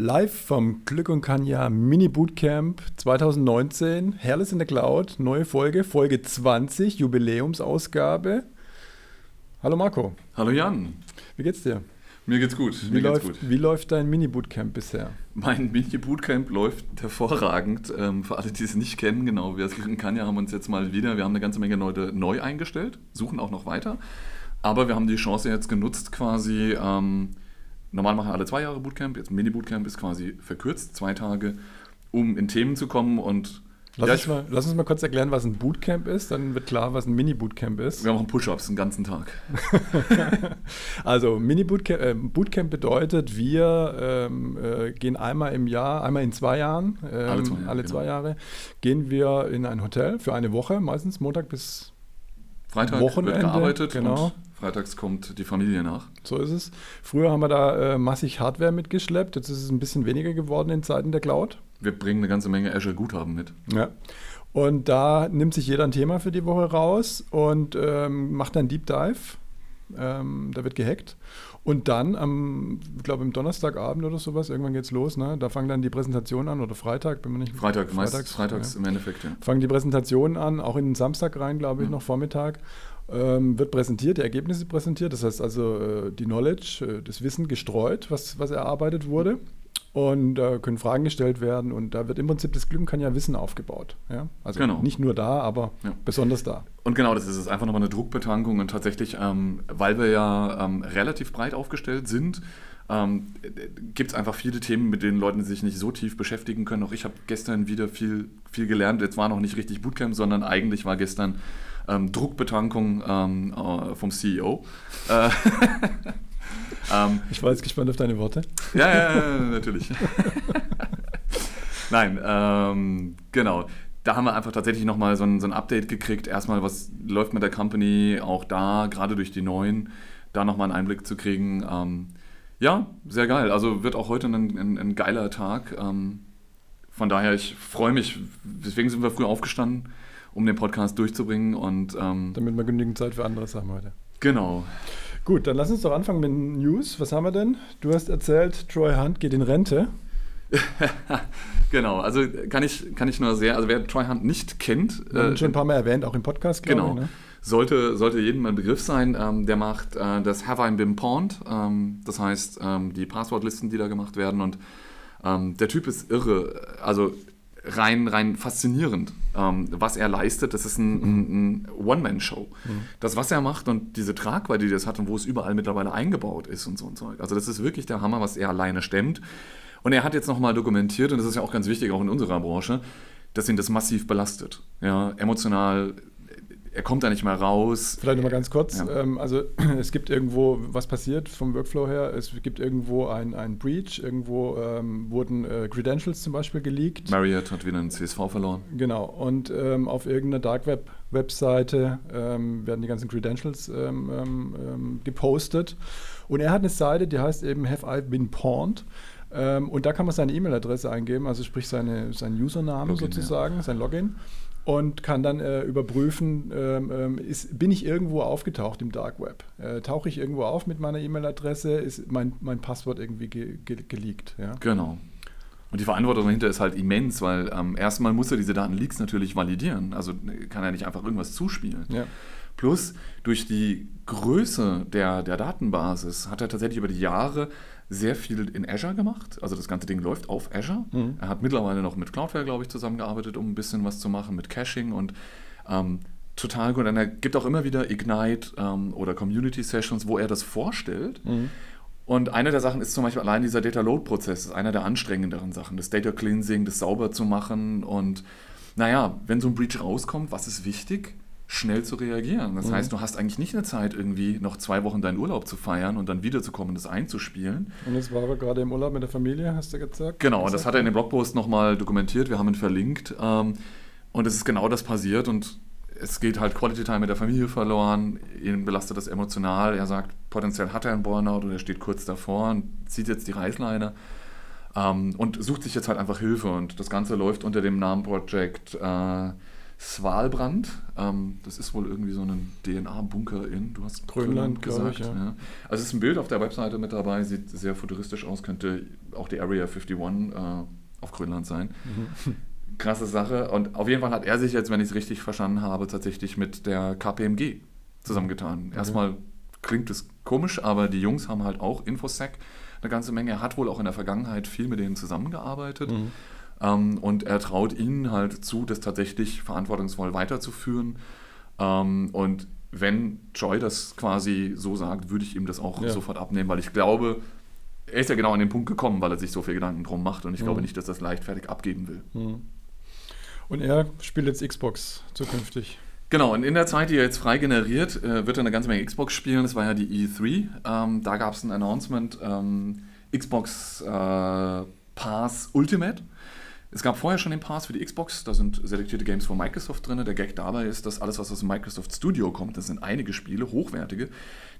Live vom Glück und Kanja Mini Bootcamp 2019. Herrlich in der Cloud, neue Folge, Folge 20, Jubiläumsausgabe. Hallo Marco. Hallo Jan. Wie geht's dir? Mir geht's gut. Wie, Mir läuft, geht's gut. wie läuft dein Mini Bootcamp bisher? Mein Mini-Bootcamp läuft hervorragend. Ähm, für alle, die es nicht kennen, genau, wir als Glück und Kanja haben uns jetzt mal wieder, wir haben eine ganze Menge Leute neu eingestellt, suchen auch noch weiter. Aber wir haben die Chance jetzt genutzt, quasi, ähm, normal machen alle zwei Jahre Bootcamp, jetzt Mini-Bootcamp ist quasi verkürzt, zwei Tage, um in Themen zu kommen und Lass, ja, uns mal, lass uns mal kurz erklären, was ein Bootcamp ist, dann wird klar, was ein Mini Bootcamp ist. wir machen Push-Ups den ganzen Tag. Also Mini Bootcamp, äh, Bootcamp bedeutet, wir ähm, äh, gehen einmal im Jahr, einmal in zwei Jahren, ähm, Alle zwei Jahre, alle genau. zwei Jahre, gehen wir in ein Hotel für eine Woche, meistens Montag bis Freitag Wochenende, wird gearbeitet genau. und freitags kommt die Familie nach. So ist es. Früher haben wir da äh, massig Hardware mitgeschleppt. Jetzt ist es ein bisschen weniger geworden in Zeiten der Cloud. Wir bringen eine ganze Menge Azure-Guthaben mit. Ja. Und da nimmt sich jeder ein Thema für die Woche raus und ähm, macht einen Deep Dive. Ähm, da wird gehackt. Und dann am, ich glaube, am Donnerstagabend oder sowas, irgendwann geht's los, ne? Da fangen dann die Präsentationen an oder Freitag, bin mir nicht Freitag, Freitags, freitags ja. im Endeffekt, ja. fangen die Präsentationen an, auch in den Samstag rein, glaube ich, Mhm. noch Vormittag. Ähm, wird präsentiert, die Ergebnisse präsentiert, das heißt also äh, die Knowledge, äh, das Wissen gestreut, was, was erarbeitet wurde. Und äh, können Fragen gestellt werden und da wird im Prinzip das Glück kann ja Wissen aufgebaut. Ja? Also Genau. nicht nur da, aber Ja. besonders da. Und genau, das ist es. Einfach nochmal eine Druckbetankung und tatsächlich, ähm, weil wir ja ähm, relativ breit aufgestellt sind, ähm, gibt es einfach viele Themen, mit denen Leute sich nicht so tief beschäftigen können. Auch ich habe gestern wieder viel, viel gelernt. Jetzt war noch nicht richtig Bootcamp, sondern eigentlich war gestern ähm, Druckbetankung ähm, äh, vom CEO. Äh, ähm, Ich war jetzt gespannt auf deine Worte. ja, ja, ja, natürlich. Nein, ähm, genau. Da haben wir einfach tatsächlich nochmal so ein, so ein Update gekriegt. Erstmal, was läuft mit der Company, auch da, gerade durch die neuen, da nochmal einen Einblick zu kriegen. Ähm, ja, sehr geil. Also wird auch heute ein, ein, ein geiler Tag. Ähm, von daher, ich freue mich. Deswegen sind wir früh aufgestanden, um den Podcast durchzubringen. Und ähm, Damit wir genügend Zeit für andere Sachen heute. genau. Gut, dann lass uns doch anfangen mit den News. Was haben wir denn? Du hast erzählt, Troy Hunt geht in Rente. genau, also kann ich, kann ich nur sehr, also wer Troy Hunt nicht kennt, Wir haben äh, schon ein paar Mal erwähnt, auch im Podcast, glaube Genau. ich. Ne? Sollte, sollte jedem ein Begriff sein. Ähm, der macht äh, das Have I Been Pawned. Ähm, das heißt, ähm, die Passwortlisten, die da gemacht werden. Und ähm, der Typ ist irre. Also rein, rein faszinierend, ähm, was er leistet. Das ist ein, ein, ein One-Man-Show. Das, was er macht und diese Tragweite, die das hat und wo es überall mittlerweile eingebaut ist und so und so. Also das ist wirklich der Hammer, was er alleine stemmt. Und er hat jetzt nochmal dokumentiert, und das ist ja auch ganz wichtig, auch in unserer Branche, dass ihn das massiv belastet. Ja, emotional, er kommt da nicht mehr raus. Vielleicht nochmal ganz kurz. Ja. Ähm, also es gibt irgendwo, was passiert vom Workflow her, es gibt irgendwo ein, ein Breach, irgendwo ähm, wurden äh, Credentials zum Beispiel geleakt. Marriott hat wieder einen CSV verloren. Genau, und ähm, auf irgendeiner Dark Web Webseite ähm, werden die ganzen Credentials ähm, ähm, gepostet. Und er hat eine Seite, die heißt eben Have I Been Pawned? Und da kann man seine E-Mail-Adresse eingeben, also sprich seine, seinen Username Login, sozusagen, sein Login. Und kann dann äh, überprüfen, ähm, ähm, ist, bin ich irgendwo aufgetaucht im Dark Web? Äh, tauche ich irgendwo auf mit meiner E-Mail-Adresse? Ist mein, mein Passwort irgendwie ge ge geleakt? Ja? Genau. Und die Verantwortung dahinter ist halt immens, weil ähm, erstmal muss er diese Datenleaks natürlich validieren. Also äh, kann er nicht einfach irgendwas zuspielen. Ja. Plus durch die Größe der, der Datenbasis hat er tatsächlich über die Jahre sehr viel in Azure gemacht. Also das ganze Ding läuft auf Azure. Mhm. Er hat mittlerweile noch mit Cloudflare, glaube ich, zusammengearbeitet, um ein bisschen was zu machen mit Caching und ähm, total gut. Und er gibt auch immer wieder Ignite ähm, oder Community Sessions, wo er das vorstellt. Mhm. Und eine der Sachen ist zum Beispiel allein dieser Data Load Prozess, ist einer der anstrengenderen Sachen, das Data Cleansing, das sauber zu machen. Und naja, wenn so ein Breach rauskommt, was ist wichtig? Schnell zu reagieren. Das Mhm. heißt, du hast eigentlich nicht eine Zeit, irgendwie noch zwei Wochen deinen Urlaub zu feiern und dann wiederzukommen und das einzuspielen. Und jetzt war er gerade im Urlaub mit der Familie, hast du gesagt? Genau, und das hat er in dem Blogpost nochmal dokumentiert. Wir haben ihn verlinkt. Ähm, und es ist genau das passiert und es geht halt Quality Time mit der Familie verloren. Ihn belastet das emotional. Er sagt, potenziell hat er einen Burnout und er steht kurz davor und zieht jetzt die Reißleine. Ähm, und sucht sich jetzt halt einfach Hilfe. Und das Ganze läuft unter dem Namen Project äh, Svalbrand. Ähm, das ist wohl irgendwie so ein DNA-Bunker in, du hast Grönland, Grönland gesagt. ich, ja. ja. Also es ist ein Bild auf der Webseite mit dabei, sieht sehr futuristisch aus, könnte auch die Area 51 äh, auf Grönland sein. Mhm. Krasse Sache. Und auf jeden Fall hat er sich jetzt, wenn ich es richtig verstanden habe, tatsächlich mit der KPMG zusammengetan. Erstmal klingt es komisch, aber die Jungs haben halt auch Infosec eine ganze Menge. Er hat wohl auch in der Vergangenheit viel mit denen zusammengearbeitet. Mhm. Ähm, und er traut ihnen halt zu, das tatsächlich verantwortungsvoll weiterzuführen. Ähm, und wenn Joy das quasi so sagt, würde ich ihm das auch Ja. sofort abnehmen, weil ich glaube, er ist ja genau an den Punkt gekommen, weil er sich so viel Gedanken drum macht und ich Mhm. glaube nicht, dass er das leichtfertig abgeben will. Mhm. Und er spielt jetzt Xbox zukünftig. Genau, und in der Zeit, die er jetzt frei generiert, äh, wird er eine ganze Menge Xbox spielen. Das war ja die E3. Ähm, da gab es ein Announcement, ähm, Xbox äh, Pass Ultimate. Es gab vorher schon den Pass für die Xbox, da sind selektierte Games von Microsoft drin. Der Gag dabei ist, dass alles, was aus dem Microsoft Studio kommt, das sind einige Spiele, hochwertige,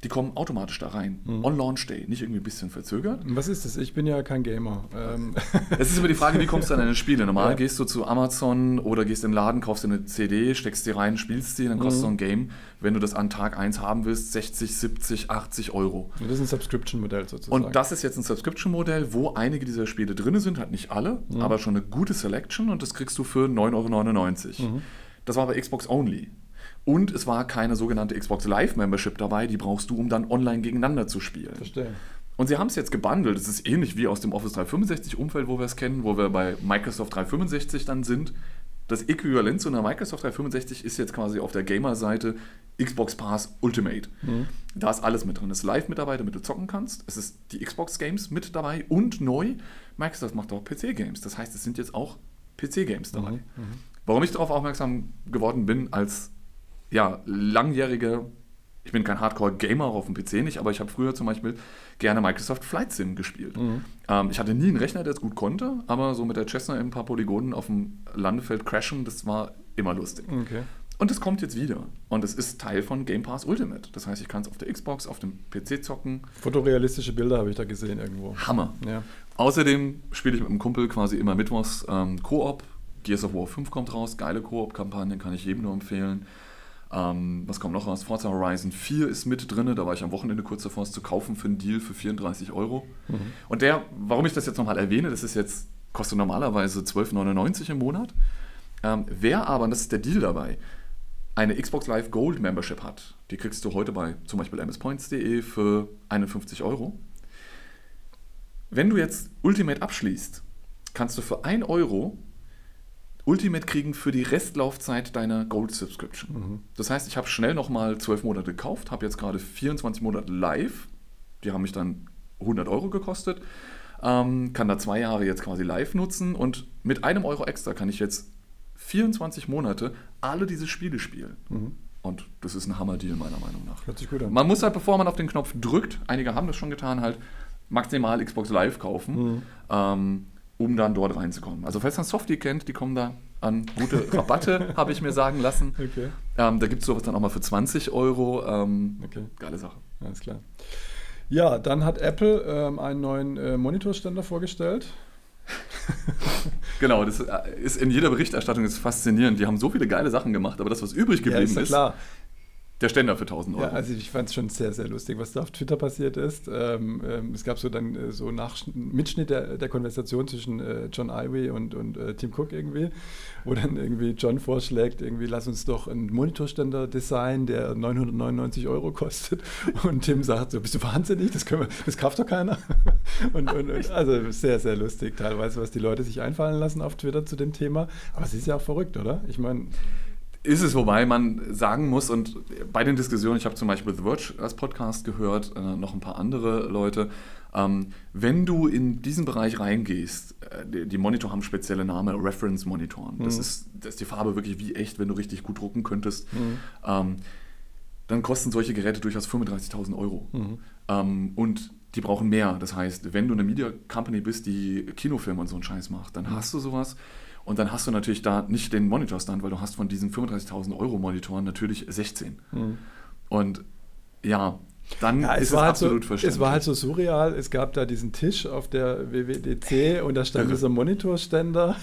die kommen automatisch da rein. On Launch Day, nicht irgendwie ein bisschen verzögert. Was ist das? Ich bin ja kein Gamer. Ähm, Es ist immer die Frage, wie kommst du an deine Spiele? Normal Ja. gehst du zu Amazon oder gehst in den Laden, kaufst dir eine CD, steckst die rein, spielst die, dann kostet Mhm. so ein Game, wenn du das an Tag 1 haben willst, 60, 70, 80 Euro. das ist ein Subscription-Modell sozusagen. Und das ist jetzt ein Subscription-Modell, wo einige dieser Spiele drin sind, halt nicht alle, Mhm. aber schon eine gute Selection und das kriegst du für 9,99 Euro. Mhm. Das war bei Xbox Only. Und es war keine sogenannte Xbox Live Membership dabei, die brauchst du, um dann online gegeneinander zu spielen. Verstehe. Und sie haben es jetzt gebundelt. Es ist ähnlich wie aus dem Office 365-Umfeld, wo wir es kennen, wo wir bei Microsoft 365 dann sind. Das Äquivalent zu einer Microsoft 365 ist jetzt quasi auf der Gamer-Seite Xbox Pass Ultimate. Mhm. Da ist alles mit drin. Es ist live mit dabei, damit du zocken kannst. Es ist die Xbox Games mit dabei und neu. Microsoft macht auch PC-Games. Das heißt, es sind jetzt auch PC-Games dabei. Mhm. Warum ich darauf aufmerksam geworden bin, als ja, langjähriger, ich bin kein Hardcore-Gamer auf dem PC nicht, aber ich habe früher zum Beispiel gerne Microsoft Flight Sim gespielt. Mhm. Ähm, ich hatte nie einen Rechner, der es gut konnte, aber so mit der Cessna in ein paar Polygonen auf dem Landefeld crashen, das war immer lustig. Okay. Und es kommt jetzt wieder. Und es ist Teil von Game Pass Ultimate. Das heißt, ich kann es auf der Xbox, auf dem PC zocken. Fotorealistische Bilder habe ich da gesehen irgendwo. Hammer. Ja. Außerdem spiele ich mit einem Kumpel quasi immer mittwochs ähm, Koop. Gears of War 5 kommt raus, geile Koop-Kampagne, kann ich jedem nur empfehlen. Ähm, was kommt noch raus? Forza Horizon 4 ist mit drin, da war ich am Wochenende kurz davor, es zu kaufen für einen Deal für 34 Euro. Mhm. Und der, warum ich das jetzt nochmal erwähne, das ist jetzt, kostet normalerweise 12,99 im Monat. Ähm, wer aber, und das ist der Deal dabei, eine Xbox Live Gold Membership hat, die kriegst du heute bei zum Beispiel mspoints.de für 51 Euro. Wenn du jetzt Ultimate abschließt, kannst du für 1 Euro Ultimate kriegen für die Restlaufzeit deiner Gold Subscription. Mhm. Das heißt, ich habe schnell nochmal 12 Monate gekauft, habe jetzt gerade 24 Monate live. Die haben mich dann 100 Euro gekostet. Ähm, kann da zwei Jahre jetzt quasi live nutzen und mit einem Euro extra kann ich jetzt 24 Monate alle diese Spiele spielen. Mhm. Und das ist ein Hammer-Deal meiner Meinung nach. Hört sich gut an. Man muss halt, bevor man auf den Knopf drückt, einige haben das schon getan, halt maximal Xbox Live kaufen, Mhm. ähm, um dann dort reinzukommen. Also falls man Softie kennt, die kommen da an gute Rabatte, habe ich mir sagen lassen. Okay. Ähm, da gibt es sowas dann auch mal für 20 Euro. Ähm, Okay. Geile Sache. Alles klar. Ja, dann hat Apple ähm, einen neuen äh, Monitorständer vorgestellt. Genau, das äh, ist in jeder Berichterstattung ist faszinierend. Die haben so viele geile Sachen gemacht, aber das, was übrig geblieben ist ja ist, klar. Der Ständer für 1000 Euro. Ja, also ich fand es schon sehr, sehr lustig, was da auf Twitter passiert ist. Ähm, ähm, es gab so dann äh, so Nach Mitschnitt der, der Konversation zwischen äh, John Iwe und, und äh, Tim Cook irgendwie, wo dann irgendwie John vorschlägt, irgendwie lass uns doch einen Monitorständer designen, der 999 Euro kostet. Und Tim sagt so, bist du wahnsinnig? Das, können wir, das kauft doch keiner. Und, und, und, also sehr, sehr lustig teilweise, was die Leute sich einfallen lassen auf Twitter zu dem Thema. Aber es ist ja auch verrückt, oder? Ich meine, Ist es, wobei man sagen muss, und bei den Diskussionen, ich habe zum Beispiel The Verge als Podcast gehört, äh, noch ein paar andere Leute, ähm, wenn du in diesen Bereich reingehst, äh, die, die Monitor haben spezielle Namen, Reference-Monitoren. Das, Mhm. ist, das ist die Farbe wirklich wie echt, wenn du richtig gut drucken könntest. Mhm. Ähm, dann kosten solche Geräte durchaus 35.000 Euro. Mhm. Ähm, und die brauchen mehr. Das heißt, wenn du eine Media Company bist, die Kinofilme und so einen Scheiß macht, dann hast du sowas. Und dann hast du natürlich da nicht den Monitorstand, weil du hast von diesen 35.000 Euro Monitoren natürlich 16. Mhm. Und ja, dann Ja, ist es, es war halt absolut so, verständlich. es war halt so surreal. Es gab da diesen Tisch auf der WWDC und da stand dieser Monitorständer.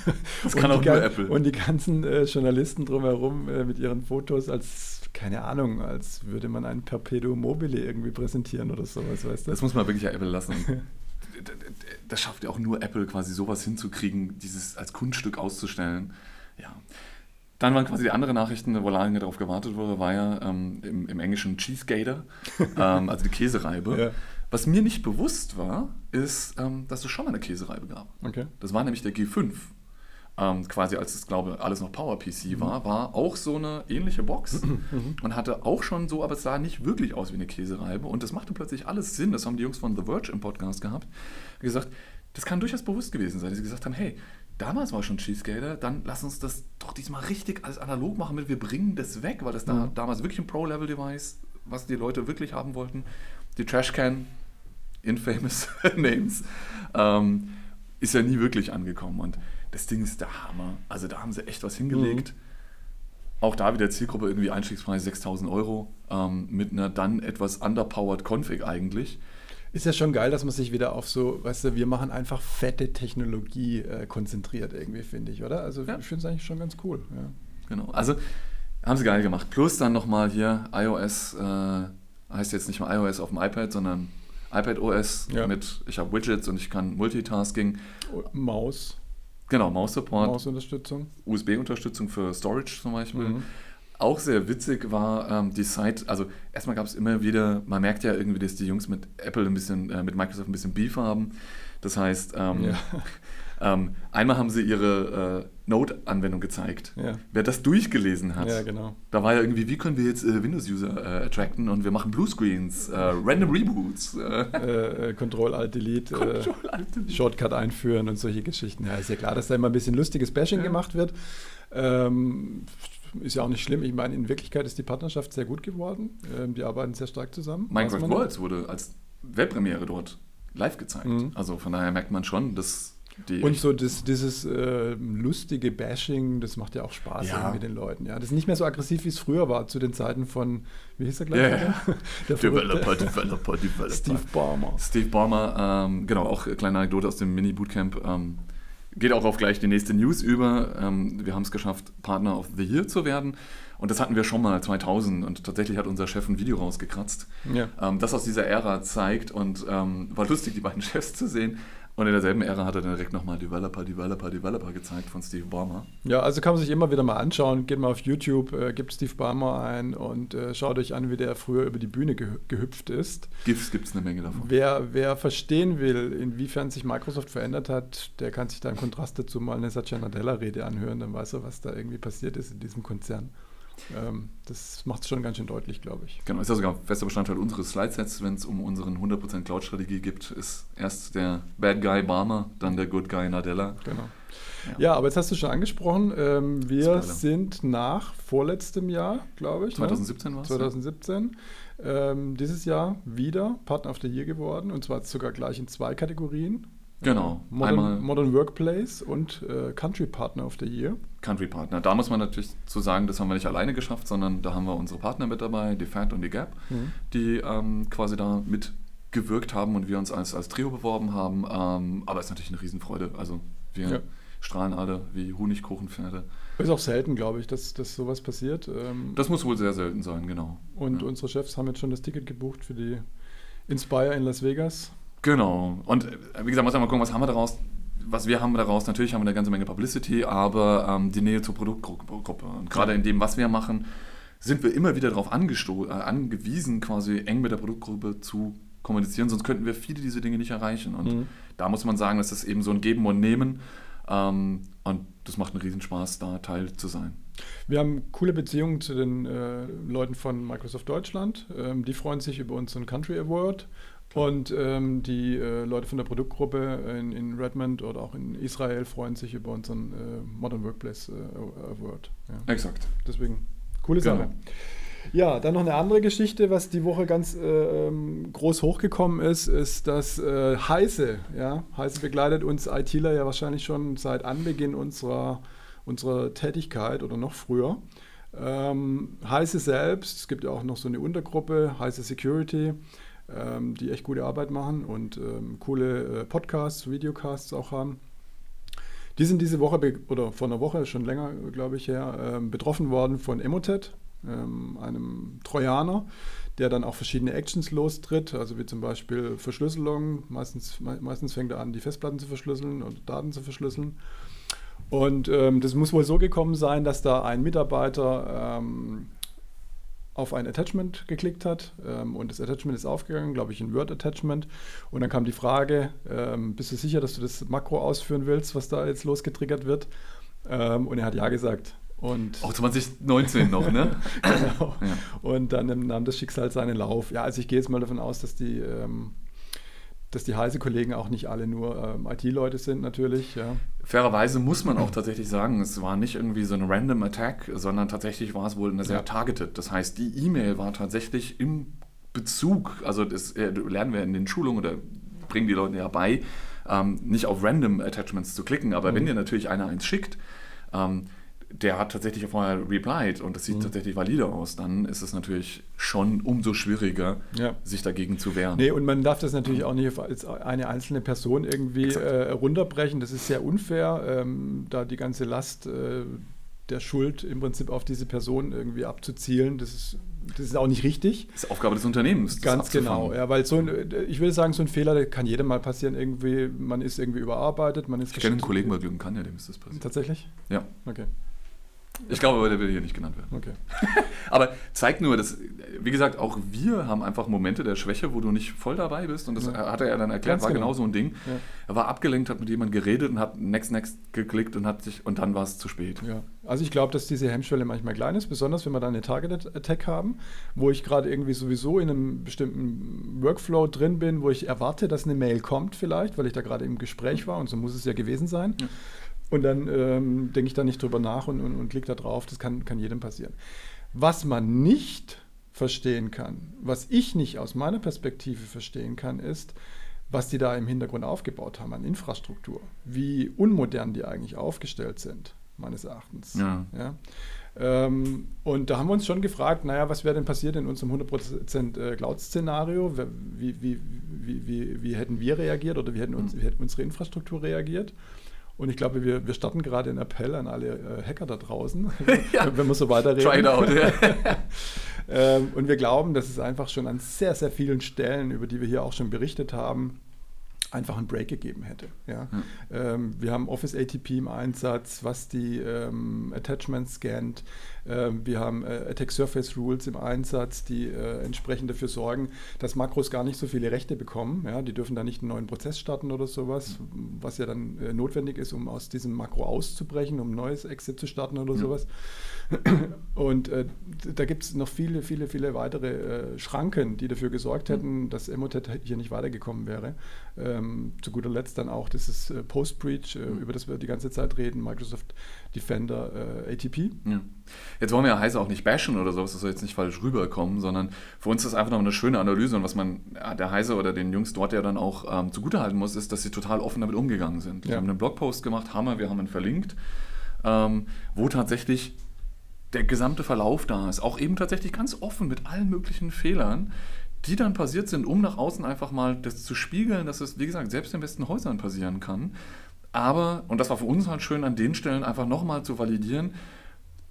Das Und kann die auch nur Apple. Und die ganzen äh, Journalisten drumherum äh, mit ihren Fotos als, keine Ahnung, als würde man ein Perpetuum mobile irgendwie präsentieren oder sowas, weißt du? Das muss man wirklich ja Apple lassen. Das schafft ja auch nur Apple, quasi sowas hinzukriegen, dieses als Kunststück auszustellen. Ja. Dann waren quasi die anderen Nachrichten, wo lange darauf gewartet wurde, war ja ähm, im, im Englischen Cheesegator, ähm, also die Käsereibe. Ja. Was mir nicht bewusst war, ist, ähm, dass es schon mal eine Käsereibe gab. Okay. Das war nämlich der G5. Ähm, quasi als es, glaube ich, alles noch PowerPC war, war auch so eine ähnliche Box und hatte auch schon so, aber es sah nicht wirklich aus wie eine Käsereibe. Und das machte plötzlich alles Sinn. Das haben die Jungs von The Verge im Podcast gehabt. gesagt, das kann durchaus bewusst gewesen sein, dass sie gesagt haben, hey, damals war schon Cheesegator, dann lass uns das doch diesmal richtig alles analog machen, mit wir bringen das weg, weil das da Mhm. damals wirklich ein Pro-Level-Device, was die Leute wirklich haben wollten. Die Trashcan, infamous Names, ähm, ist ja nie wirklich angekommen. Und das Ding ist der Hammer. Also da haben sie echt was hingelegt. Auch da wieder Zielgruppe irgendwie Einstiegspreis 6000 Euro ähm, mit einer dann etwas underpowered Config eigentlich. Ist ja schon geil, dass man sich wieder auf so, weißt du, wir machen einfach fette Technologie äh, konzentriert irgendwie, finde ich, oder? Also Ja. ich finde es eigentlich schon ganz cool. Ja. Genau. Also haben sie geil gemacht. Plus dann nochmal hier iOS, äh, heißt jetzt nicht mehr iOS auf dem iPad, sondern iPad OS Ja. mit, ich habe Widgets und ich kann Multitasking. Maus, Genau, Maus-Support, Mausunterstützung. USB-Unterstützung für Storage zum Beispiel. Mhm. Auch sehr witzig war ähm, die Site, also erstmal gab es immer wieder, man merkt ja irgendwie, dass die Jungs mit Apple ein bisschen, äh, mit Microsoft ein bisschen Beef haben. Das heißt, ähm, Ja. ähm, einmal haben sie ihre äh, Node-Anwendung gezeigt. Ja. Wer das durchgelesen hat, Ja, genau. da war ja irgendwie, wie können wir jetzt äh, Windows-User äh, attracten und wir machen Bluescreens, äh, Random Reboots, äh, Äh, äh, Control Shortcut einführen und solche Geschichten. Ja, ist ja klar, dass da immer ein bisschen lustiges Bashing Ja. gemacht wird. Ähm, ist ja auch nicht schlimm. Ich meine, in Wirklichkeit ist die Partnerschaft sehr gut geworden. Ähm, die arbeiten sehr stark zusammen. Minecraft. Worlds wurde als Weltpremiere dort live gezeigt. Mhm. Also von daher merkt man schon, dass die Und so das, dieses äh, lustige Bashing, das macht ja auch Spaß Ja. mit den Leuten. Ja, das ist nicht mehr so aggressiv, wie es früher war, zu den Zeiten von, wie hieß er gleich? Ja. Der Developer, Developer, Developer. Steve Ballmer. Steve Ballmer, ähm, genau, auch eine kleine Anekdote aus dem Mini-Bootcamp. Ähm, geht auch auf gleich die nächste News über. Ähm, wir haben es geschafft, Partner of the Year zu werden. Und das hatten wir schon mal 2000 und tatsächlich hat unser Chef ein Video rausgekratzt, Ja. ähm, das aus dieser Ära zeigt und ähm, war lustig, die beiden Chefs zu sehen. Und in derselben Ära hat er dann direkt nochmal Developer, Developer, Developer gezeigt von Steve Ballmer. Ja, also kann man sich immer wieder mal anschauen. Geht mal auf YouTube, äh, gibt Steve Ballmer ein und äh, schaut euch an, wie der früher über die Bühne gehü- gehüpft ist. GIFs gibt es eine Menge davon. Wer, wer verstehen will, inwiefern sich Microsoft verändert hat, der kann sich da im Kontrast dazu mal eine Satya Nadella-Rede anhören, dann weiß er, was da irgendwie passiert ist in diesem Konzern. Ähm, das macht es schon ganz schön deutlich, glaube ich. Genau, ist ja sogar fester Bestandteil unseres Slidesets, wenn es um unseren 100% Cloud-Strategie geht, ist erst der Bad Guy Barmer, dann der Good Guy Nadella. Genau. Ja. Ja, aber jetzt hast du schon angesprochen, ähm, wir Spoiler. sind nach vorletztem Jahr, glaube ich. 2017 war Ne? es. 2017. Ähm, dieses Jahr wieder Partner of the Year geworden und zwar sogar gleich in zwei Kategorien. Genau. Modern, Einmal Modern Workplace und äh, Country Partner of the Year. Country Partner. Da muss man natürlich zu sagen, das haben wir nicht alleine geschafft, sondern da haben wir unsere Partner mit dabei, die FAT und die Gap, Mhm. die ähm, quasi da mitgewirkt haben und wir uns als, als Trio beworben haben. Ähm, aber es ist natürlich eine Riesenfreude. Also wir Ja. strahlen alle wie Honigkuchenpferde. Ist auch selten, glaube ich, dass, dass sowas passiert. Ähm, Das muss wohl sehr selten sein, genau. und ja. unsere Chefs haben jetzt schon das Ticket gebucht für die Inspire in Las Vegas. Genau. Und äh, wie gesagt, muss man mal gucken, was haben wir daraus. Was wir haben daraus, natürlich haben wir eine ganze Menge Publicity, aber ähm, die Nähe zur Produktgruppe. Und gerade in dem, was wir machen, sind wir immer wieder darauf äh, angewiesen, quasi eng mit der Produktgruppe zu kommunizieren, sonst könnten wir viele dieser Dinge nicht erreichen. Und Mhm. da muss man sagen, das ist eben so ein Geben und Nehmen. Ähm, und das macht einen Riesenspaß, da Teil zu sein. Wir haben coole Beziehungen zu den äh, Leuten von Microsoft Deutschland. Ähm, die freuen sich über unseren Country Award. Und ähm, die äh, Leute von der Produktgruppe in, in Redmond oder auch in Israel freuen sich über unseren äh, Modern Workplace äh, Award. Ja. Exakt. Deswegen, coole Genau. Sache. Ja, dann noch eine andere Geschichte, was die Woche ganz äh, ähm, groß hochgekommen ist, ist, dass äh, Heise, ja, Heise begleitet uns ITler ja wahrscheinlich schon seit Anbeginn unserer, unserer Tätigkeit oder noch früher. Ähm, Heise selbst, es gibt ja auch noch so eine Untergruppe, Heise Security, ähm, die echt gute Arbeit machen und ähm, coole äh, Podcasts, Videocasts auch haben. Die sind diese Woche oder vor einer Woche schon länger, glaube ich, her, ähm, betroffen worden von Emotet, ähm, einem Trojaner, der dann auch verschiedene Actions lostritt, also wie zum Beispiel Verschlüsselung. Meistens, meistens fängt er an, die Festplatten zu verschlüsseln und Daten zu verschlüsseln. Und ähm, das muss wohl so gekommen sein, dass da ein Mitarbeiter ähm, auf ein Attachment geklickt hat ähm, und das Attachment ist aufgegangen, glaube ich, ein Word-Attachment. Und dann kam die Frage, ähm, bist du sicher, dass du das Makro ausführen willst, was da jetzt losgetriggert wird? Ähm, und er hat ja gesagt. Und Auch 2019 noch, ne? genau. Ja. Und dann nahm das Schicksal seinen Lauf. Ja, also ich gehe jetzt mal davon aus, dass die ähm, dass die Heise-Kollegen auch nicht alle nur ähm, IT-Leute sind, natürlich. Ja. Fairerweise muss man auch tatsächlich sagen, es war nicht irgendwie so ein random Attack, sondern tatsächlich war es wohl eine sehr ja. targeted. Das heißt, die E-Mail war tatsächlich im Bezug, also das äh, lernen wir in den Schulungen oder bringen die Leute ja bei, ähm, nicht auf random Attachments zu klicken, aber mhm. wenn dir natürlich einer eins schickt, ähm, der hat tatsächlich vorher replied und das sieht mhm. tatsächlich valide aus, dann ist es natürlich schon umso schwieriger, ja. sich dagegen zu wehren. Nee, und man darf das natürlich auch nicht als eine einzelne Person irgendwie äh, runterbrechen. Das ist sehr unfair, ähm, da die ganze Last äh, der Schuld im Prinzip auf diese Person irgendwie abzuzielen. Das ist, das ist auch nicht richtig. Das ist Aufgabe des Unternehmens. Ganz genau, ja, weil so ein, ich will sagen, so ein Fehler, der kann jedem mal passieren. Irgendwie, man ist irgendwie überarbeitet, man ist. Ich kenne einen Kollegen bei Glück kann ja, dem ist das passiert. Tatsächlich? Ja. Okay. Ich glaube aber, der will hier nicht genannt werden. Okay. aber zeigt nur, dass, wie gesagt, auch wir haben einfach Momente der Schwäche, wo du nicht voll dabei bist. Und das ja. hat er ja dann erklärt, Ganz war genau so ein Ding. Ja. Er war abgelenkt, hat mit jemandem geredet und hat Next Next geklickt und hat sich und dann war es zu spät. Ja. Also ich glaube, dass diese Hemmschwelle manchmal klein ist, besonders wenn wir dann eine Target Attack haben, wo ich gerade irgendwie sowieso in einem bestimmten Workflow drin bin, wo ich erwarte, dass eine Mail kommt vielleicht, weil ich da gerade im Gespräch war und so muss es ja gewesen sein. Ja. Und dann ähm, denke ich da nicht drüber nach und, und, und klicke da drauf. Das kann, kann jedem passieren. Was man nicht verstehen kann, was ich nicht aus meiner Perspektive verstehen kann, ist, was die da im Hintergrund aufgebaut haben an Infrastruktur. Wie unmodern die eigentlich aufgestellt sind, meines Erachtens. Ja. ja? Ähm, und da haben wir uns schon gefragt, naja, was wäre denn passiert in unserem 100% äh, Cloud-Szenario? Wie, wie, wie, wie, wie, hätten wir reagiert oder wie hätten uns, wie hätte unsere Infrastruktur reagiert? Und ich glaube, wir, wir starten gerade einen Appell an alle äh, Hacker da draußen, ja. wenn wir so weiterreden. Try it out, ja. ähm, und wir glauben, dass es einfach schon an sehr, sehr vielen Stellen, über die wir hier auch schon berichtet haben, einfach einen Break gegeben hätte. Ja? ja. Ähm, wir haben Office ATP im Einsatz, was die ähm, Attachments scannt. Ähm, wir haben äh, Attack Surface Rules im Einsatz, die äh, entsprechend dafür sorgen, dass Makros gar nicht so viele Rechte bekommen. Ja? Die dürfen da nicht einen neuen Prozess starten oder sowas, mhm. was ja dann äh, notwendig ist, um aus diesem Makro auszubrechen, um ein neues Exit zu starten oder mhm. sowas. Und äh, da gibt es noch viele, viele, viele weitere äh, Schranken, die dafür gesorgt hätten, mhm. dass Emotet hier nicht weitergekommen wäre. Ähm, zu guter Letzt dann auch dieses äh, Post-Breach, äh, mhm. über das wir die ganze Zeit reden, Microsoft Defender äh, ATP. Ja. Jetzt wollen wir ja Heise auch nicht bashen oder sowas, das soll jetzt nicht falsch rüberkommen, sondern für uns ist das einfach noch eine schöne Analyse und was man der Heise oder den Jungs dort ja dann auch ähm, zugutehalten muss, ist, dass sie total offen damit umgegangen sind. Ja. Wir haben einen Blogpost gemacht, Hammer, wir haben ihn verlinkt, ähm, wo tatsächlich der gesamte Verlauf da ist. Auch eben tatsächlich ganz offen mit allen möglichen Fehlern, die dann passiert sind, um nach außen einfach mal das zu spiegeln, dass es, wie gesagt, selbst in besten Häusern passieren kann. Aber, und das war für uns halt schön, an den Stellen einfach nochmal zu validieren,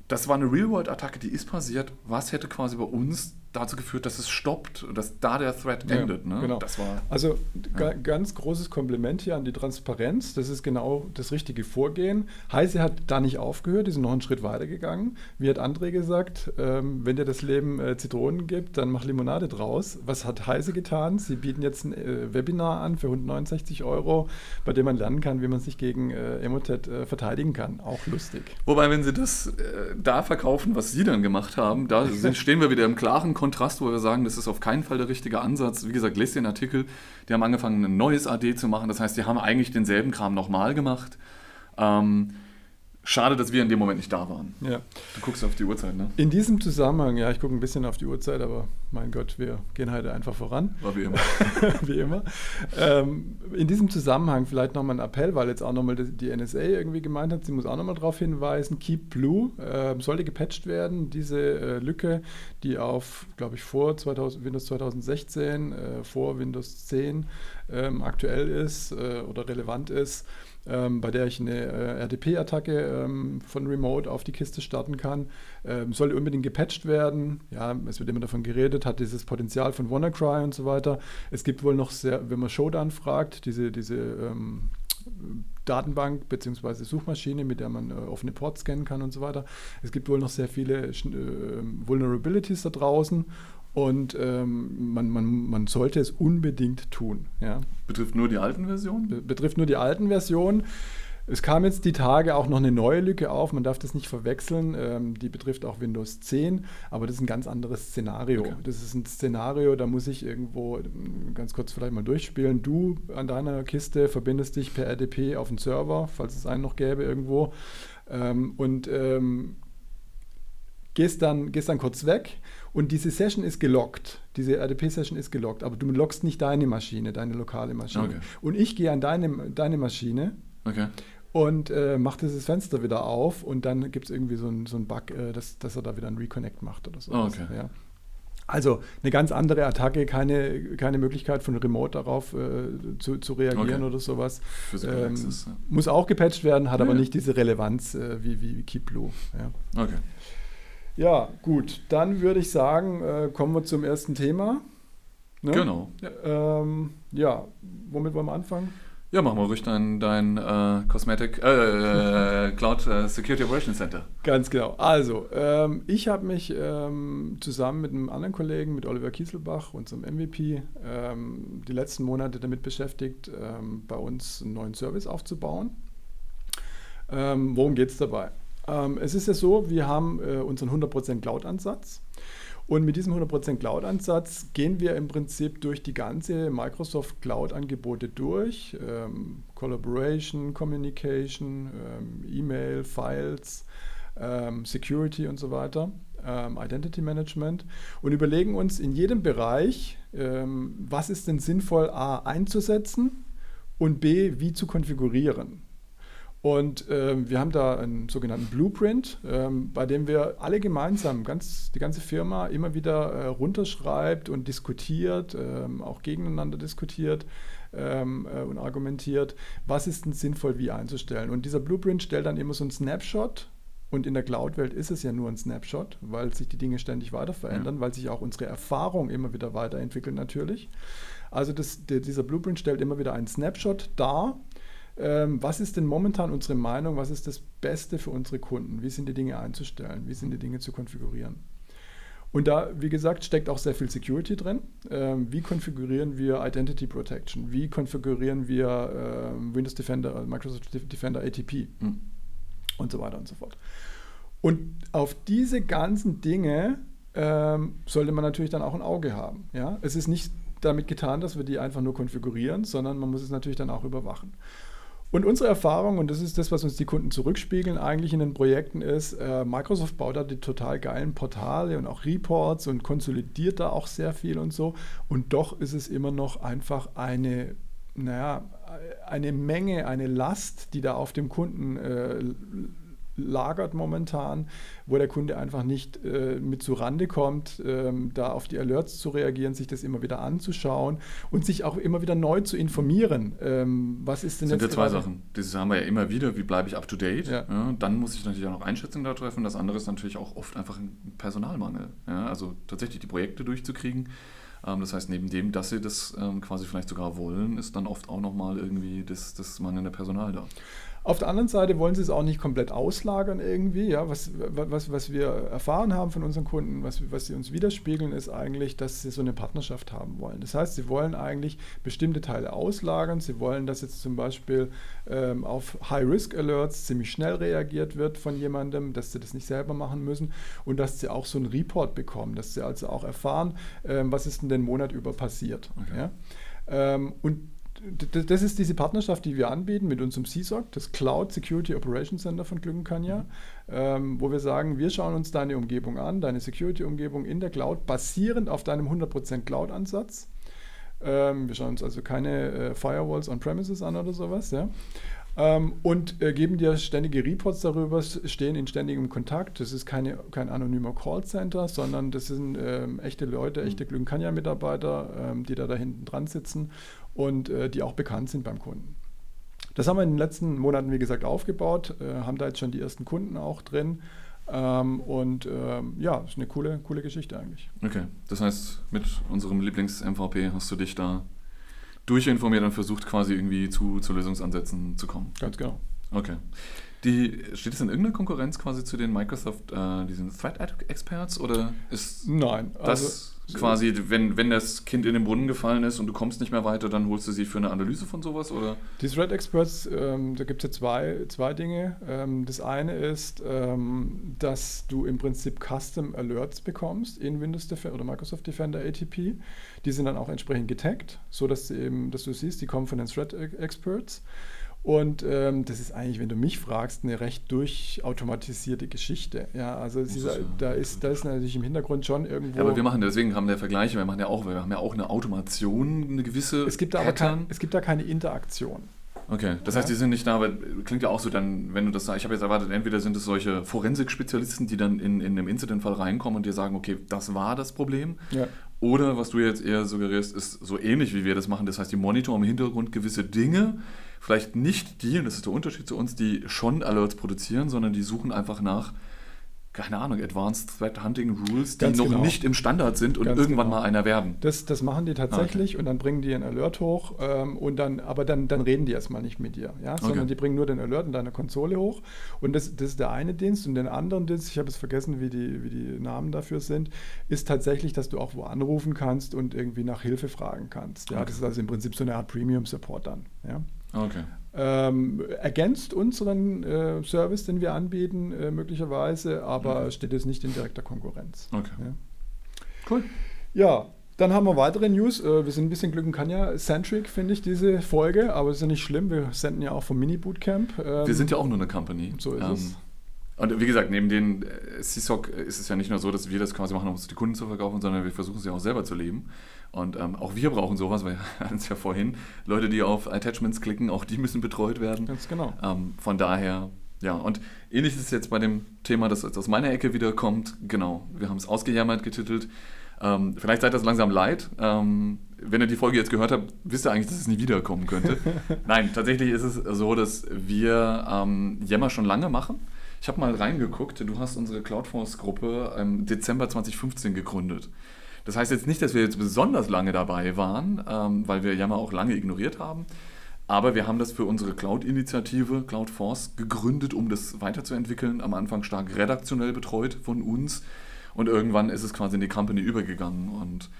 das war eine Real-World-Attacke, die ist passiert. Was hätte quasi bei uns dazu geführt, dass es stoppt, dass da der Thread ja, endet. Ne? Genau. Das war, also ja. ganz großes Kompliment hier an die Transparenz. Das ist genau das richtige Vorgehen. Heise hat da nicht aufgehört, die sind noch einen Schritt weiter gegangen. Wie hat André gesagt, ähm, wenn dir das Leben äh, Zitronen gibt, dann mach Limonade draus. Was hat Heise getan? Sie bieten jetzt ein äh, Webinar an für 169 Euro, bei dem man lernen kann, wie man sich gegen äh, Emotet äh, verteidigen kann. Auch lustig. Wobei, wenn sie das äh, da verkaufen, was sie dann gemacht haben, da sind, stehen wir wieder im klaren Kontext Kontrast, wo wir sagen, das ist auf keinen Fall der richtige Ansatz. Wie gesagt, lest den Artikel. Die haben angefangen, ein neues AD zu machen. Das heißt, die haben eigentlich denselben Kram nochmal gemacht. Ähm, Schade, dass wir in dem Moment nicht da waren. Ja. Du guckst auf die Uhrzeit, ne? In diesem Zusammenhang, ja, ich gucke ein bisschen auf die Uhrzeit, aber mein Gott, wir gehen heute einfach voran. War wie immer. wie immer. Ähm, in diesem Zusammenhang vielleicht nochmal ein Appell, weil jetzt auch nochmal die NSA irgendwie gemeint hat, sie muss auch nochmal darauf hinweisen, Keep Blue äh, sollte gepatcht werden. Diese äh, Lücke, die auf, glaube ich, vor 2000, Windows 2016, äh, vor Windows 10 ähm, aktuell ist äh, oder relevant ist, ähm, bei der ich eine äh, RDP-Attacke ähm, von Remote auf die Kiste starten kann. Ähm, soll unbedingt gepatcht werden. Ja, es wird immer davon geredet, hat dieses Potenzial von WannaCry und so weiter. Es gibt wohl noch sehr, wenn man Shodan fragt, diese, diese ähm, Datenbank bzw. Suchmaschine, mit der man äh, offene Ports scannen kann und so weiter. Es gibt wohl noch sehr viele äh, Vulnerabilities da draußen und ähm, man, man, man sollte es unbedingt tun. Ja. Betrifft nur die alten Versionen? Betrifft nur die alten Versionen. Es kam jetzt die Tage auch noch eine neue Lücke auf, man darf das nicht verwechseln, ähm, die betrifft auch Windows 10, aber das ist ein ganz anderes Szenario. Okay. Das ist ein Szenario, da muss ich irgendwo ganz kurz vielleicht mal durchspielen. Du an deiner Kiste verbindest dich per RDP auf den Server, falls es einen noch gäbe irgendwo, ähm, und ähm, gehst, dann, gehst dann kurz weg und diese Session ist gelockt. Diese RDP-Session ist gelockt, aber du lockst nicht deine Maschine, deine lokale Maschine. Okay. Und ich gehe an deine, deine Maschine okay. und äh, mache dieses Fenster wieder auf und dann gibt es irgendwie so einen so Bug, äh, dass, dass er da wieder einen Reconnect macht oder so. Oh, okay. Ja. Also eine ganz andere Attacke, keine, keine Möglichkeit von Remote darauf äh, zu, zu reagieren okay. oder sowas. Ähm, Access, ja. Muss auch gepatcht werden, hat ja, aber nicht diese Relevanz äh, wie, wie Keep Blue. Ja. Okay. Ja, gut. Dann würde ich sagen, äh, kommen wir zum ersten Thema. Ne? Genau. Ähm, ja, womit wollen wir anfangen? Ja, machen wir ruhig dein, dein äh, Cosmetic äh, äh Cloud äh, Security Operations Center. Ganz genau. Also, ähm, ich habe mich ähm, zusammen mit einem anderen Kollegen, mit Oliver Kieselbach, unserem MVP, ähm, die letzten Monate damit beschäftigt, ähm, bei uns einen neuen Service aufzubauen. Ähm, worum geht es dabei? Ähm, es ist ja so, wir haben äh, unseren 100% Cloud-Ansatz. Und mit diesem 100% Cloud-Ansatz gehen wir im Prinzip durch die ganze Microsoft Cloud-Angebote durch. Ähm, Collaboration, Communication, ähm, E-Mail, Files, ähm, Security und so weiter, ähm, Identity Management und überlegen uns in jedem Bereich, ähm, was ist denn sinnvoll A einzusetzen und B wie zu konfigurieren. Und ähm, wir haben da einen sogenannten Blueprint, ähm, bei dem wir alle gemeinsam, ganz, die ganze Firma, immer wieder äh, runterschreibt und diskutiert, ähm, auch gegeneinander diskutiert ähm, äh, und argumentiert, was ist denn sinnvoll wie einzustellen. Und dieser Blueprint stellt dann immer so einen Snapshot und in der Cloud-Welt ist es ja nur ein Snapshot, weil sich die Dinge ständig weiter verändern, ja. weil sich auch unsere Erfahrung immer wieder weiterentwickelt natürlich. Also das, der, dieser Blueprint stellt immer wieder einen Snapshot dar was ist denn momentan unsere Meinung, was ist das Beste für unsere Kunden, wie sind die Dinge einzustellen, wie sind die Dinge zu konfigurieren. Und da, wie gesagt, steckt auch sehr viel Security drin. Ähm, wie konfigurieren wir Identity Protection? Wie konfigurieren wir ähm, Windows Defender, äh, Microsoft Defender ATP? Mhm. Und so weiter und so fort. Und auf diese ganzen Dinge ähm, sollte man natürlich dann auch ein Auge haben. Ja? Es ist nicht damit getan, dass wir die einfach nur konfigurieren, sondern man muss es natürlich dann auch überwachen. Und unsere Erfahrung, und das ist das, was uns die Kunden zurückspiegeln, eigentlich in den Projekten ist, äh, Microsoft baut da die total geilen Portale und auch Reports und konsolidiert da auch sehr viel und so. Und doch ist es immer noch einfach eine, naja, eine Menge, eine Last, die da auf dem Kunden äh, lagert momentan, wo der Kunde einfach nicht äh, mit zu Rande kommt, ähm, da auf die Alerts zu reagieren, sich das immer wieder anzuschauen und sich auch immer wieder neu zu informieren. Ähm, was ist denn das sind ja zwei Sachen. Das haben wir ja immer wieder, wie bleibe ich up to date? Ja. Ja, dann muss ich natürlich auch noch Einschätzungen da treffen. Das andere ist natürlich auch oft einfach ein Personalmangel. Also tatsächlich die Projekte durchzukriegen. Ähm, das heißt, neben dem, dass sie das ähm, quasi vielleicht sogar wollen, ist dann oft auch nochmal irgendwie das, das mangelnde Personal da. Auf der anderen Seite wollen sie es auch nicht komplett auslagern irgendwie. Ja, was, was, was wir erfahren haben von unseren Kunden, was, was sie uns widerspiegeln, ist eigentlich, dass sie so eine Partnerschaft haben wollen. Das heißt, sie wollen eigentlich bestimmte Teile auslagern. Sie wollen, dass jetzt zum Beispiel ähm, auf High-Risk-Alerts ziemlich schnell reagiert wird von jemandem, dass sie das nicht selber machen müssen und dass sie auch so einen Report bekommen, dass sie also auch erfahren, ähm, was ist denn den Monat über passiert. Okay. Ja? Ähm, und das ist diese Partnerschaft, die wir anbieten mit unserem CSOC, das Cloud Security Operations Center von Glückenkanja, mhm. ähm, wo wir sagen, wir schauen uns deine Umgebung an, deine Security-Umgebung in der Cloud, basierend auf deinem 100% Cloud-Ansatz. Ähm, wir schauen uns also keine äh, Firewalls on-premises an oder sowas. Ja? Ähm, und äh, geben dir ständige Reports darüber, stehen in ständigem Kontakt. Das ist keine, kein anonymer Callcenter, sondern das sind ähm, echte Leute, echte mhm. Glückenkanja-Mitarbeiter, ähm, die da, da hinten dran sitzen und äh, die auch bekannt sind beim Kunden. Das haben wir in den letzten Monaten, wie gesagt, aufgebaut, äh, haben da jetzt schon die ersten Kunden auch drin. Ähm, und ähm, ja, ist eine coole, coole Geschichte eigentlich. Okay, das heißt, mit unserem Lieblings-MVP hast du dich da durchinformiert und versucht quasi irgendwie zu, zu Lösungsansätzen zu kommen. Ganz genau. Okay. Die, steht es in irgendeiner Konkurrenz quasi zu den Microsoft, äh, diesen Threat Experts oder ist Nein, das also quasi, wenn, wenn das Kind in den Brunnen gefallen ist und du kommst nicht mehr weiter, dann holst du sie für eine Analyse von sowas? Oder? Die Threat Experts, ähm, da gibt es ja zwei, zwei Dinge. Ähm, das eine ist, ähm, dass du im Prinzip Custom Alerts bekommst in Windows Defender oder Microsoft Defender ATP. Die sind dann auch entsprechend getaggt, sodass du eben, dass du siehst, die kommen von den Threat Experts. Und ähm, das ist eigentlich, wenn du mich fragst, eine recht durchautomatisierte Geschichte. Ja, also ist, ja, da, ist, da ist natürlich im Hintergrund schon irgendwo. Ja, aber wir machen, deswegen haben wir Vergleiche, wir machen ja auch, wir haben ja auch eine Automation, eine gewisse. Es gibt da kein, es gibt da keine Interaktion. Okay, das heißt, die sind nicht da, aber klingt ja auch so dann, wenn du das sagst, ich habe jetzt erwartet, entweder sind es solche Forensik-Spezialisten, die dann in, in einem Incident-Fall reinkommen und dir sagen, okay, das war das Problem. Ja. Oder was du jetzt eher suggerierst, ist so ähnlich wie wir das machen. Das heißt, die monitoren im Hintergrund gewisse Dinge, vielleicht nicht die, und das ist der Unterschied zu uns, die schon Alerts produzieren, sondern die suchen einfach nach, keine Ahnung, Advanced Threat Hunting Rules, die Ganz noch genau. nicht im Standard sind und Ganz irgendwann genau. mal einer werden. Das, das machen die tatsächlich okay. und dann bringen die einen Alert hoch ähm, und dann, aber dann, dann reden die erstmal nicht mit dir, ja, sondern okay. die bringen nur den Alert in deiner Konsole hoch und das, das ist der eine Dienst und den anderen Dienst, ich habe es vergessen, wie die, wie die Namen dafür sind, ist tatsächlich, dass du auch wo anrufen kannst und irgendwie nach Hilfe fragen kannst. Ja, okay. das ist also im Prinzip so eine Art Premium Support dann, ja. Okay. Ähm, ergänzt unseren äh, Service, den wir anbieten, äh, möglicherweise, aber mhm. steht jetzt nicht in direkter Konkurrenz. Okay. Ja. Cool. Ja, dann haben wir weitere News. Äh, wir sind ein bisschen Glück und Kanja-centric, finde ich, diese Folge, aber es ist ja nicht schlimm. Wir senden ja auch vom Mini-Bootcamp. Ähm, wir sind ja auch nur eine Company. So ist ähm, es. Und wie gesagt, neben den äh, CSOC ist es ja nicht nur so, dass wir das quasi machen, um es die Kunden zu verkaufen, sondern wir versuchen es ja auch selber zu leben. Und ähm, auch wir brauchen sowas, weil wir hatten es ja vorhin, Leute, die auf Attachments klicken, auch die müssen betreut werden. Ganz genau. Ähm, von daher, ja, und ähnlich ist es jetzt bei dem Thema, das aus meiner Ecke wieder kommt. Genau, wir haben es ausgejammert getitelt. Ähm, vielleicht seid das langsam leid. Ähm, wenn ihr die Folge jetzt gehört habt, wisst ihr eigentlich, dass es nie wiederkommen könnte. Nein, tatsächlich ist es so, dass wir ähm, Yammer schon lange machen. Ich habe mal reingeguckt, du hast unsere Cloudforce-Gruppe im Dezember 2015 gegründet. Das heißt jetzt nicht, dass wir jetzt besonders lange dabei waren, ähm, weil wir Yammer auch lange ignoriert haben. Aber wir haben das für unsere Cloud-Initiative CloudForce gegründet, um das weiterzuentwickeln. Am Anfang stark redaktionell betreut von uns. Und irgendwann ist es quasi in die Company übergegangen. Und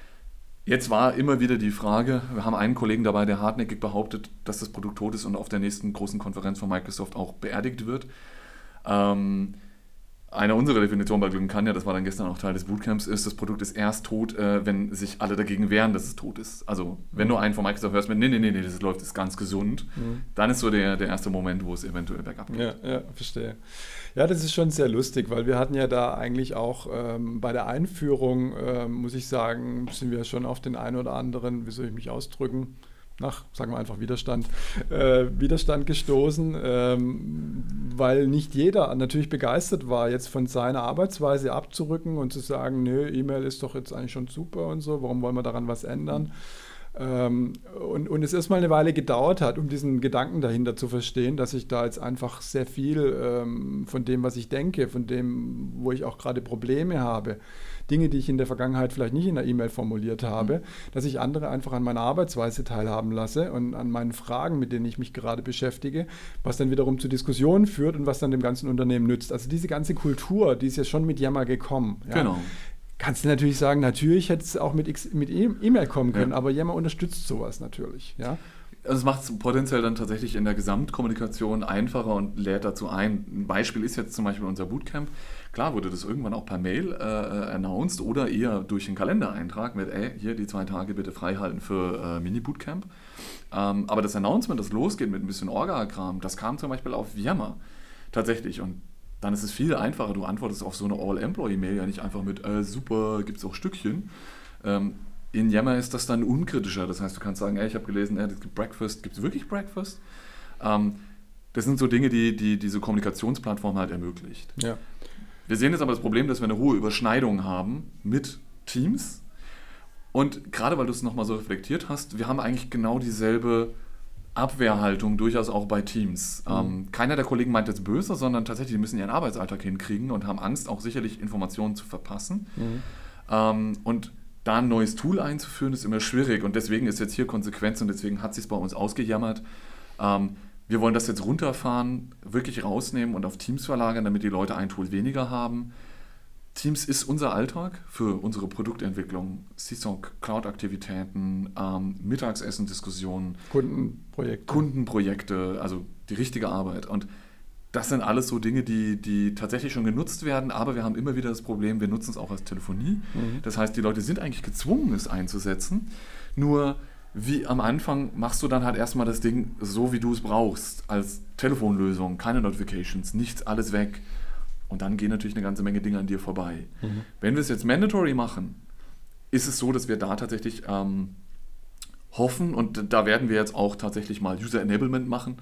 jetzt war immer wieder die Frage, wir haben einen Kollegen dabei, der hartnäckig behauptet, dass das Produkt tot ist und auf der nächsten großen Konferenz von Microsoft auch beerdigt wird. Ähm, eine unserer Definitionen bei Glücken ja, das war dann gestern auch Teil des Bootcamps, ist, das Produkt ist erst tot, äh, wenn sich alle dagegen wehren, dass es tot ist. Also, wenn du einen von Microsoft hörst mit, nee, nee, nee, nee, das läuft, ist ganz gesund, mhm. dann ist so der, der erste Moment, wo es eventuell bergab geht. Ja, ja, verstehe. Ja, das ist schon sehr lustig, weil wir hatten ja da eigentlich auch ähm, bei der Einführung, ähm, muss ich sagen, sind wir schon auf den einen oder anderen, wie soll ich mich ausdrücken, nach, sagen wir einfach Widerstand, äh, Widerstand gestoßen, ähm, weil nicht jeder natürlich begeistert war, jetzt von seiner Arbeitsweise abzurücken und zu sagen, nö, E-Mail ist doch jetzt eigentlich schon super und so, warum wollen wir daran was ändern? Ähm, und, und es erstmal eine Weile gedauert hat, um diesen Gedanken dahinter zu verstehen, dass ich da jetzt einfach sehr viel ähm, von dem, was ich denke, von dem, wo ich auch gerade Probleme habe, Dinge, die ich in der Vergangenheit vielleicht nicht in der E-Mail formuliert habe, mhm. dass ich andere einfach an meiner Arbeitsweise teilhaben lasse und an meinen Fragen, mit denen ich mich gerade beschäftige, was dann wiederum zu Diskussionen führt und was dann dem ganzen Unternehmen nützt. Also diese ganze Kultur, die ist ja schon mit Jammer gekommen. Ja? Genau. Kannst du natürlich sagen, natürlich hätte es auch mit, mit E-Mail kommen können, ja. aber Yammer unterstützt sowas natürlich. Ja? Also es macht es potenziell dann tatsächlich in der Gesamtkommunikation einfacher und lädt dazu ein. Ein Beispiel ist jetzt zum Beispiel unser Bootcamp. Klar wurde das irgendwann auch per Mail äh, äh announced oder eher durch einen Kalendereintrag mit, ey, hier die zwei Tage bitte freihalten für äh, Mini-Bootcamp. Ähm, aber das Announcement, das losgeht mit ein bisschen Orga-Kram, das kam zum Beispiel auf Yammer tatsächlich. Und dann ist es viel einfacher. Du antwortest auf so eine All-Employee-Mail ja nicht einfach mit, äh, super, gibt es auch Stückchen. Ähm, in Yammer ist das dann unkritischer. Das heißt, du kannst sagen, ey, ich habe gelesen, es gibt Breakfast. Gibt es wirklich Breakfast? Ähm, das sind so Dinge, die, die diese Kommunikationsplattform halt ermöglicht. Ja. Wir sehen jetzt aber das Problem, dass wir eine hohe Überschneidung haben mit Teams. Und gerade weil du es nochmal so reflektiert hast, wir haben eigentlich genau dieselbe Abwehrhaltung durchaus auch bei Teams. Mhm. Ähm, keiner der Kollegen meint jetzt böse, sondern tatsächlich, die müssen ihren Arbeitsalltag hinkriegen und haben Angst, auch sicherlich Informationen zu verpassen. Mhm. Ähm, und da ein neues Tool einzuführen, ist immer schwierig und deswegen ist jetzt hier Konsequenz und deswegen hat sich es bei uns ausgejammert. Ähm, wir wollen das jetzt runterfahren, wirklich rausnehmen und auf Teams verlagern, damit die Leute ein Tool weniger haben. Teams ist unser Alltag für unsere Produktentwicklung, CSOC, Cloud-Aktivitäten, ähm, Mittagsessen-Diskussionen, Kundenprojekte. Kundenprojekte, also die richtige Arbeit. Und das sind alles so Dinge, die, die tatsächlich schon genutzt werden, aber wir haben immer wieder das Problem, wir nutzen es auch als Telefonie. Mhm. Das heißt, die Leute sind eigentlich gezwungen, es einzusetzen. Nur wie am Anfang machst du dann halt erstmal das Ding so, wie du es brauchst, als Telefonlösung, keine Notifications, nichts, alles weg. Und dann gehen natürlich eine ganze Menge Dinge an dir vorbei. Mhm. Wenn wir es jetzt mandatory machen, ist es so, dass wir da tatsächlich ähm, hoffen, und da werden wir jetzt auch tatsächlich mal User Enablement machen,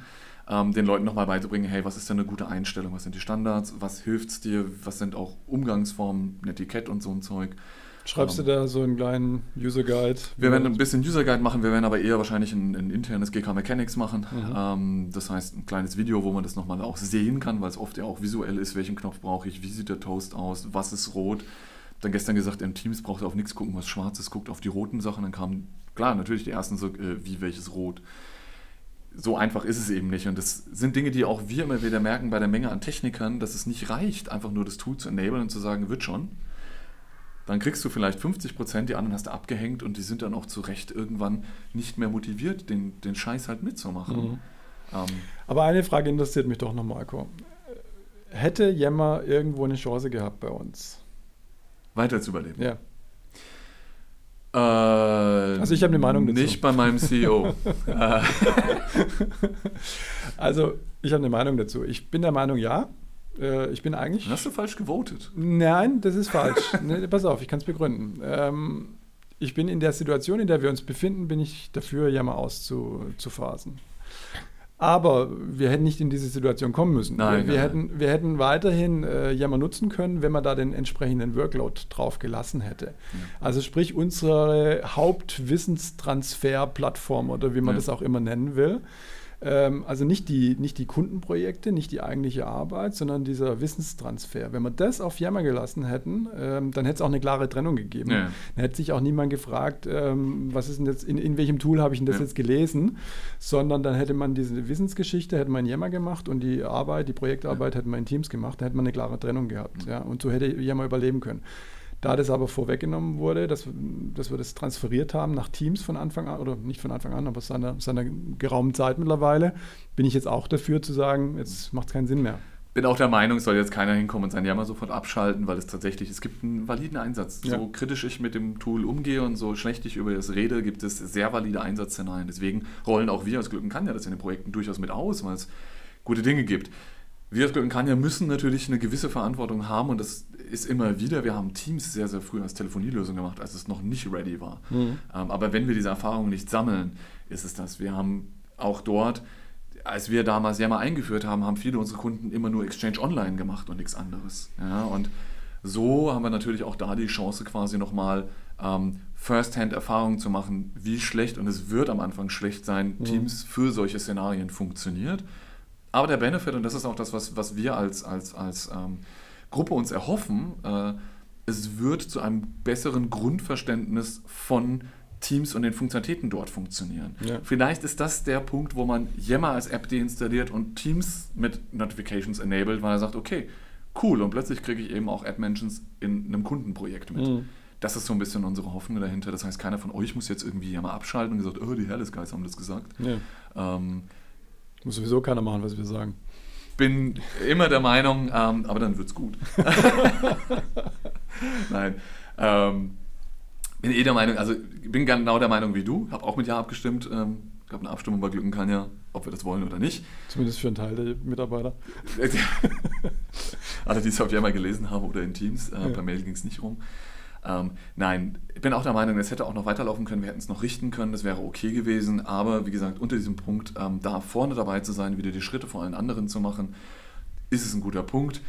ähm, den Leuten nochmal beizubringen, hey, was ist denn eine gute Einstellung, was sind die Standards, was hilft es dir, was sind auch Umgangsformen, ein Etikett und so ein Zeug. Schreibst ähm, du da so einen kleinen User Guide? Wir werden ein bisschen User Guide machen, wir werden aber eher wahrscheinlich ein, ein internes GK Mechanics machen. Mhm. Ähm, das heißt, ein kleines Video, wo man das nochmal auch sehen kann, weil es oft ja auch visuell ist, welchen Knopf brauche ich, wie sieht der Toast aus, was ist rot. Dann gestern gesagt, im Teams braucht ihr auf nichts gucken, was schwarz ist, guckt auf die roten Sachen. Dann kamen, klar, natürlich die ersten so, äh, wie welches Rot so einfach ist es eben nicht. Und das sind Dinge, die auch wir immer wieder merken bei der Menge an Technikern, dass es nicht reicht, einfach nur das Tool zu enablen und zu sagen, wird schon. Dann kriegst du vielleicht 50 Prozent, die anderen hast du abgehängt und die sind dann auch zu Recht irgendwann nicht mehr motiviert, den, den Scheiß halt mitzumachen. Mhm. Ähm, Aber eine Frage interessiert mich doch noch, Marco. Hätte Yammer irgendwo eine Chance gehabt bei uns? Weiter zu überleben? Ja. Äh, also ich habe eine Meinung dazu. Nicht bei meinem CEO. also ich habe eine Meinung dazu. Ich bin der Meinung, ja. Äh, ich bin eigentlich. Hast du falsch gewotet. Nein, das ist falsch. nee, pass auf, ich kann es begründen. Ähm, ich bin in der Situation, in der wir uns befinden, bin ich dafür, Jammer auszuphasen. Aber wir hätten nicht in diese Situation kommen müssen. Nein, wir, nein, hätten, wir hätten weiterhin äh, Yammer nutzen können, wenn man da den entsprechenden Workload drauf gelassen hätte. Ja. Also sprich unsere Hauptwissenstransferplattform oder wie man ja. das auch immer nennen will. Ähm, also nicht die, nicht die Kundenprojekte, nicht die eigentliche Arbeit, sondern dieser Wissenstransfer. Wenn wir das auf Yammer gelassen hätten, ähm, dann hätte es auch eine klare Trennung gegeben. Ja. Dann hätte sich auch niemand gefragt, ähm, was ist denn jetzt, in, in welchem Tool habe ich denn das ja. jetzt gelesen, sondern dann hätte man diese Wissensgeschichte, hätte man in Yammer gemacht und die Arbeit, die Projektarbeit ja. hätte man in Teams gemacht, da hätte man eine klare Trennung gehabt. Ja? Und so hätte Yammer überleben können. Da das aber vorweggenommen wurde, dass, dass wir das transferiert haben nach Teams von Anfang an, oder nicht von Anfang an, aber seit einer, seit einer geraumen Zeit mittlerweile, bin ich jetzt auch dafür zu sagen, jetzt macht es keinen Sinn mehr bin auch der Meinung, soll jetzt keiner hinkommen und sein Jammer sofort abschalten, weil es tatsächlich, es gibt einen validen Einsatz. Ja. So kritisch ich mit dem Tool umgehe und so schlecht ich über das rede, gibt es sehr valide Einsatzszenarien. Deswegen rollen auch wir als Glück kann ja das in den Projekten durchaus mit aus, weil es gute Dinge gibt. Wir als Glück kann ja müssen natürlich eine gewisse Verantwortung haben und das ist immer wieder, wir haben Teams sehr, sehr früh als Telefonielösung gemacht, als es noch nicht ready war. Mhm. Ähm, aber wenn wir diese Erfahrungen nicht sammeln, ist es das. Wir haben auch dort, als wir damals ja mal eingeführt haben, haben viele unserer Kunden immer nur Exchange Online gemacht und nichts anderes. Ja, und so haben wir natürlich auch da die Chance quasi nochmal ähm, First-Hand-Erfahrungen zu machen, wie schlecht, und es wird am Anfang schlecht sein, mhm. Teams für solche Szenarien funktioniert. Aber der Benefit, und das ist auch das, was, was wir als, als, als ähm, Gruppe uns erhoffen, äh, es wird zu einem besseren Grundverständnis von Teams und den Funktionalitäten dort funktionieren. Ja. Vielleicht ist das der Punkt, wo man Yammer als App deinstalliert und Teams mit Notifications enabled, weil er sagt, okay, cool, und plötzlich kriege ich eben auch App-Mentions in einem Kundenprojekt mit. Mhm. das ist so ein bisschen unsere Hoffnung dahinter. Das heißt, keiner von euch muss jetzt irgendwie mal abschalten und gesagt, oh, die Hellis Guys haben das gesagt. Ja. Ähm, muss sowieso keiner machen, was wir sagen. Bin immer der Meinung, ähm, aber dann wird's gut. Nein. Ähm, bin eh der Meinung, also bin genau der Meinung wie du, habe auch mit Ja abgestimmt. Ähm, gab eine Abstimmung bei Glücken kann ja, ob wir das wollen oder nicht. Zumindest für einen Teil der Mitarbeiter. Alle, die es auf einmal gelesen haben oder in Teams, äh, ja. per Mail ging es nicht rum. Ähm, nein, ich bin auch der Meinung, es hätte auch noch weiterlaufen können, wir hätten es noch richten können, das wäre okay gewesen, aber wie gesagt, unter diesem Punkt, ähm, da vorne dabei zu sein, wieder die Schritte vor allen anderen zu machen, ist es ein guter Punkt.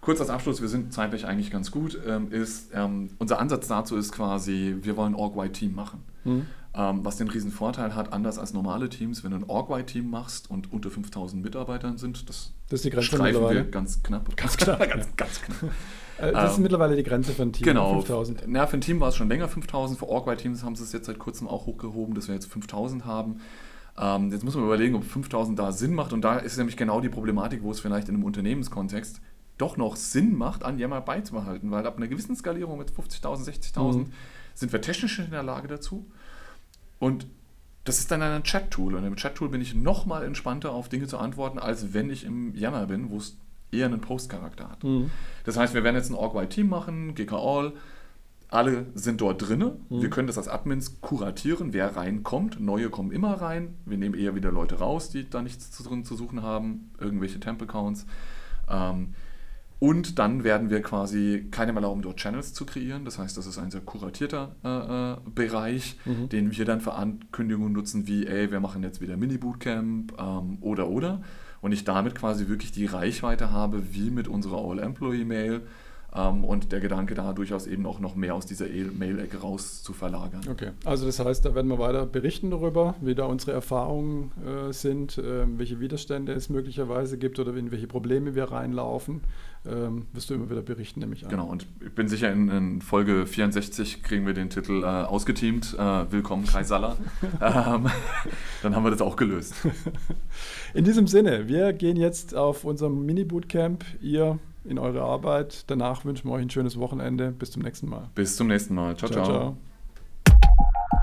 Kurz als Abschluss, wir sind zeitlich eigentlich ganz gut, ähm, ist, ähm, unser Ansatz dazu ist quasi, wir wollen Org-Wide-Team machen. Mhm. Ähm, was den riesen Vorteil hat, anders als normale Teams, wenn du ein Org-Wide-Team machst und unter 5000 Mitarbeitern sind, das, das ist die Grenze streifen wir ganz knapp. Ganz knapp. ganz, ganz knapp. Äh, das ist ähm, mittlerweile die Grenze für ein Team. Genau. 5000. Na, für ein Team war es schon länger 5000. Für Org-Wide-Teams haben sie es jetzt seit kurzem auch hochgehoben, dass wir jetzt 5000 haben. Ähm, jetzt muss man überlegen, ob 5000 da Sinn macht. Und da ist nämlich genau die Problematik, wo es vielleicht in einem Unternehmenskontext doch noch Sinn macht, an Yammer beizubehalten. Weil ab einer gewissen Skalierung mit 50.000, 60.000 mhm. sind wir technisch in der Lage dazu. Und das ist dann ein Chat-Tool. Und im Chat-Tool bin ich noch mal entspannter auf Dinge zu antworten, als wenn ich im Yammer bin, wo es eher einen Post-Charakter hat. Mhm. Das heißt, wir werden jetzt ein Org-Wide-Team machen, GK All. Alle sind dort drin. Mhm. Wir können das als Admins kuratieren, wer reinkommt. Neue kommen immer rein. Wir nehmen eher wieder Leute raus, die da nichts drin zu suchen haben. Irgendwelche Temple-Counts. Ähm, und dann werden wir quasi keinem erlauben, dort Channels zu kreieren. Das heißt, das ist ein sehr kuratierter äh, äh, Bereich, mhm. den wir dann für Ankündigungen nutzen, wie, ey, wir machen jetzt wieder Mini-Bootcamp ähm, oder oder und ich damit quasi wirklich die Reichweite habe, wie mit unserer All-Employee-Mail und der Gedanke da durchaus eben auch noch mehr aus dieser e- Mail-Ecke raus zu verlagern. Okay, also das heißt, da werden wir weiter berichten darüber, wie da unsere Erfahrungen äh, sind, äh, welche Widerstände es möglicherweise gibt oder in welche Probleme wir reinlaufen. Ähm, wirst du immer wieder berichten, nehme ich an. Genau, und ich bin sicher, in, in Folge 64 kriegen wir den Titel äh, ausgeteamt. Äh, Willkommen, Kai Saller. ähm, dann haben wir das auch gelöst. In diesem Sinne, wir gehen jetzt auf unserem Mini-Bootcamp. Ihr in eure Arbeit. Danach wünschen wir euch ein schönes Wochenende. Bis zum nächsten Mal. Bis zum nächsten Mal. ciao. ciao. ciao. ciao.